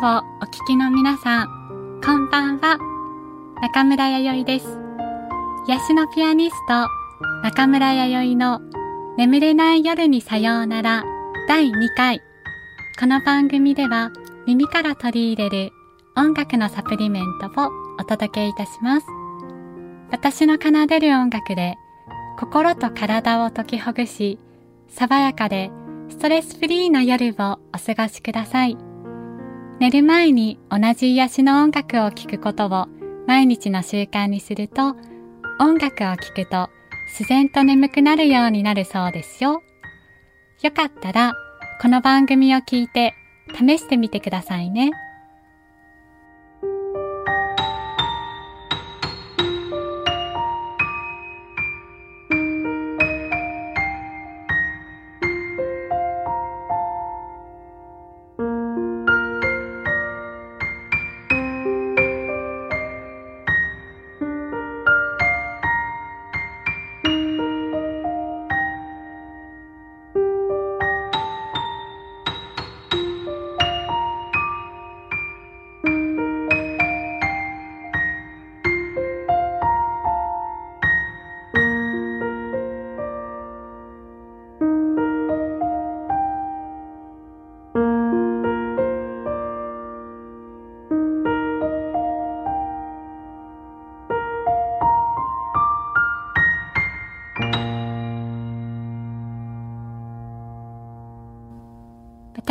トをお聞きの皆さん、こんばんは。中村弥生です。癒しのピアニスト、中村弥生の眠れない夜にさようなら第2回。この番組では耳から取り入れる音楽のサプリメントをお届けいたします。私の奏でる音楽で心と体を解きほぐし、爽やかでストレスフリーな夜をお過ごしください。寝る前に同じ癒しの音楽を聴くことを毎日の習慣にすると、音楽を聴くと自然と眠くなるようになるそうですよ。よかったら、この番組を聞いて試してみてくださいね。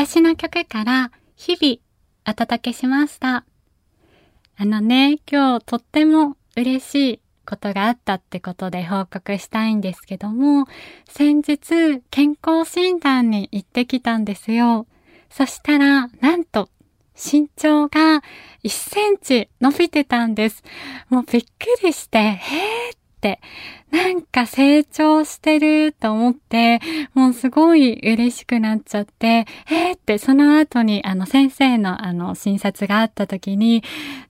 私の曲から日々お届けしました。あのね、今日とっても嬉しいことがあったってことで報告したいんですけども、先日健康診断に行ってきたんですよ。そしたら、なんと身長が1センチ伸びてたんです。もうびっくりして、へーっってなんか成長してると思って、もうすごい嬉しくなっちゃって、えーってその後にあの先生のあの診察があった時に、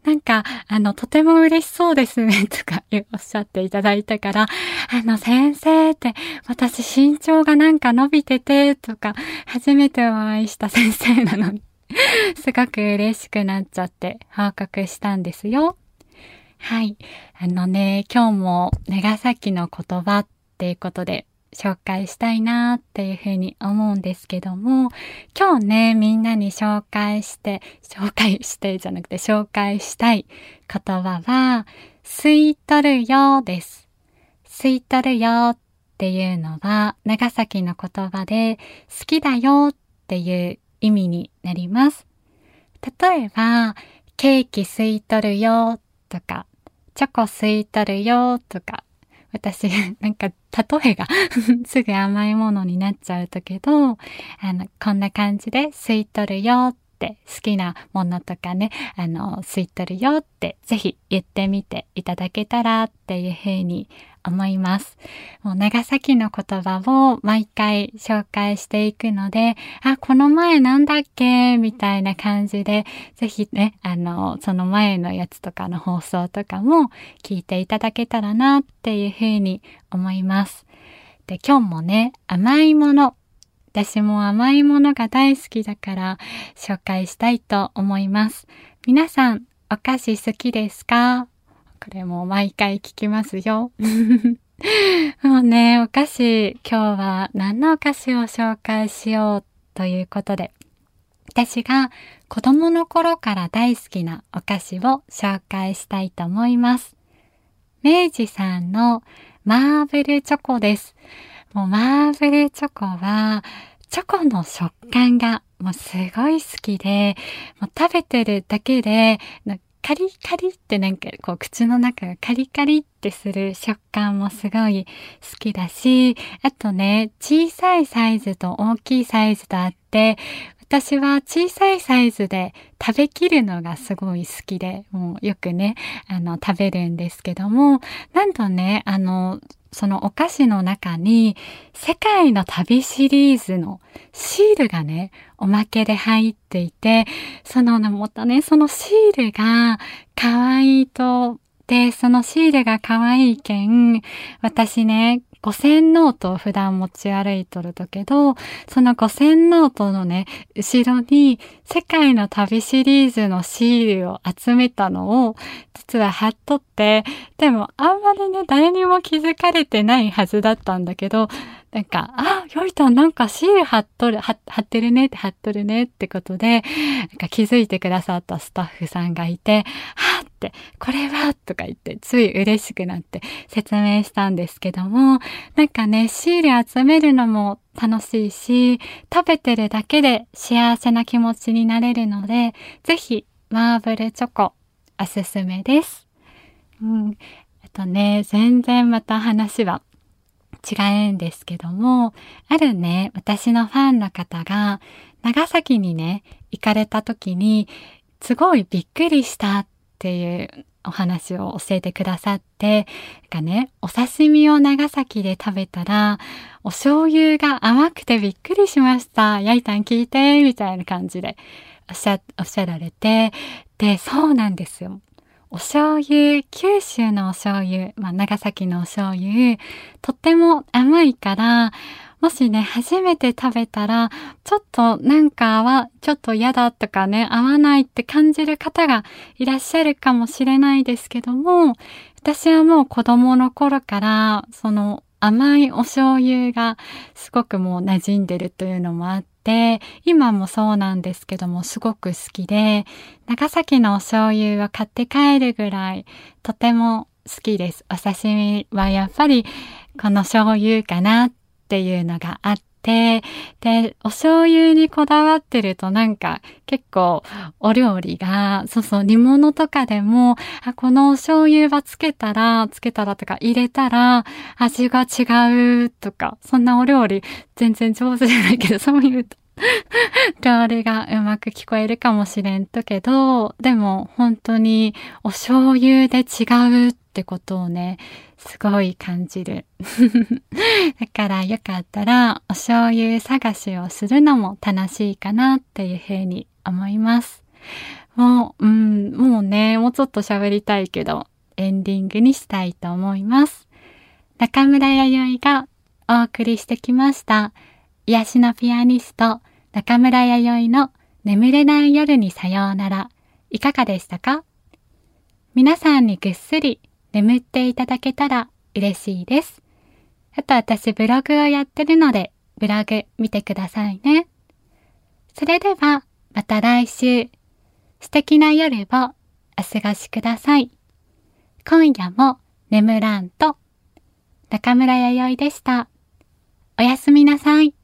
なんかあのとても嬉しそうですねとかおっしゃっていただいたから、あの先生って私身長がなんか伸びててとか初めてお会いした先生なのに。すごく嬉しくなっちゃって報告したんですよ。はい。あのね、今日も長崎の言葉っていうことで紹介したいなっていうふうに思うんですけども、今日ね、みんなに紹介して、紹介してじゃなくて紹介したい言葉は、吸い取るよです。吸い取るよっていうのは、長崎の言葉で、好きだよっていう意味になります。例えば、ケーキ吸い取るよとか、チョコ吸い取るよとか、私、なんか、例えが すぐ甘いものになっちゃうとけど、あの、こんな感じで吸い取るよって好きなものとかね、あの、吸い取るよってぜひ言ってみていただけたらっていうふうに思います。もう長崎の言葉を毎回紹介していくので、あ、この前なんだっけ？みたいな感じで、ぜひね、あの、その前のやつとかの放送とかも聞いていただけたらなっていうふうに思います。で、今日もね、甘いもの、私も甘いものが大好きだから紹介したいと思います。皆さん、お菓子好きですか？これも毎回聞きますよ。もうね、お菓子、今日は何のお菓子を紹介しようということで、私が子供の頃から大好きなお菓子を紹介したいと思います。明治さんのマーブルチョコです。もうマーブルチョコは、チョコの食感がもうすごい好きで、もう食べてるだけで、カリカリってなんかこう口の中がカリカリってする食感もすごい好きだし、あとね、小さいサイズと大きいサイズとあって、私は小さいサイズで食べきるのがすごい好きで、もうよくね、あの、食べるんですけども、なんとね、あの、そのお菓子の中に、世界の旅シリーズのシールがね、おまけで入っていて、そのね、またね、そのシールが可愛いと、で、そのシールが可愛いけん、私ね、五線ノートを普段持ち歩いとるとけど、その五線ノートのね、後ろに世界の旅シリーズのシールを集めたのを実は貼っとって、でもあんまりね、誰にも気づかれてないはずだったんだけど、なんか、あ、よいたんなんかシール貼っとる、貼ってるねって貼っとるねってことで、なんか気づいてくださったスタッフさんがいて、はって、これはとか言って、つい嬉しくなって説明したんですけども、なんかね、シール集めるのも楽しいし、食べてるだけで幸せな気持ちになれるので、ぜひ、マーブルチョコ、おすすめです。うん。えっとね、全然また話は違うんですけども、あるね、私のファンの方が、長崎にね、行かれた時に、すごいびっくりしたっていうお話を教えてくださって、がね、お刺身を長崎で食べたら、お醤油が甘くてびっくりしました。やいたん聞いて、みたいな感じでおっしゃ、おっしゃられて、で、そうなんですよ。お醤油、九州のお醤油、まあ、長崎のお醤油、とっても甘いから、もしね、初めて食べたら、ちょっとなんかは、ちょっと嫌だとかね、合わないって感じる方がいらっしゃるかもしれないですけども、私はもう子供の頃から、その甘いお醤油がすごくもう馴染んでるというのもあって、今もそうなんですけどもすごく好きで、長崎のお醤油を買って帰るぐらいとても好きです。お刺身はやっぱりこの醤油かなっっていうのがあって、で、お醤油にこだわってるとなんか結構お料理が、そうそう煮物とかでも、あ、このお醤油はつけたら、つけたらとか入れたら味が違うとか、そんなお料理全然上手じゃないけど、そういうと料理がうまく聞こえるかもしれんとけど、でも本当にお醤油で違うってことをね、すごい感じる。だからよかったらお醤油探しをするのも楽しいかなっていうふうに思います。もう、うん、もうね、もうちょっと喋りたいけど、エンディングにしたいと思います。中村弥生がお送りしてきました。癒しのピアニスト、中村弥生の眠れない夜にさようなら、いかがでしたか？皆さんにぐっすり眠っていただけたら嬉しいです。あと私ブログをやってるので、ブログ見てくださいね。それでは、また来週、素敵な夜をお過ごしください。今夜も眠らんと、中村弥生でした。おやすみなさい。